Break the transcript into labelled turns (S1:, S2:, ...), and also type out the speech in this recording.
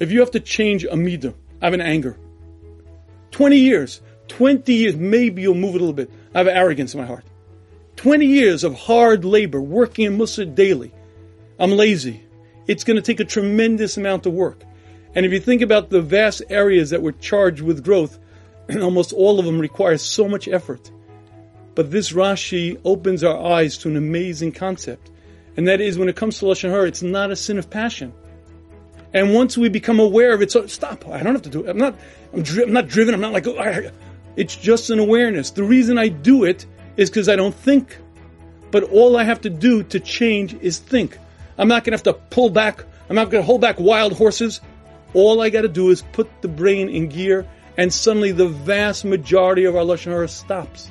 S1: If you have to change a midah, I have an anger. 20 years, 20 years, maybe you'll move it a little bit. I have arrogance in my heart. 20 years of hard labor, working in Musar daily. I'm lazy. It's going to take a tremendous amount of work. And if you think about the vast areas that were charged with growth, almost all of them require so much effort. But this Rashi opens our eyes to an amazing concept. And that is when it comes to Lashon Hara, it's not a sin of passion. And once we become aware of it, so stop. I don't have to do it. I'm not, I'm, dri- I'm not driven. I'm not like, oh, it's just an awareness. The reason I do it is because I don't think. But all I have to do to change is think. I'm not going to have to pull back. I'm not going to hold back wild horses. All I got to do is put the brain in gear, and suddenly the vast majority of our lashon hara stops.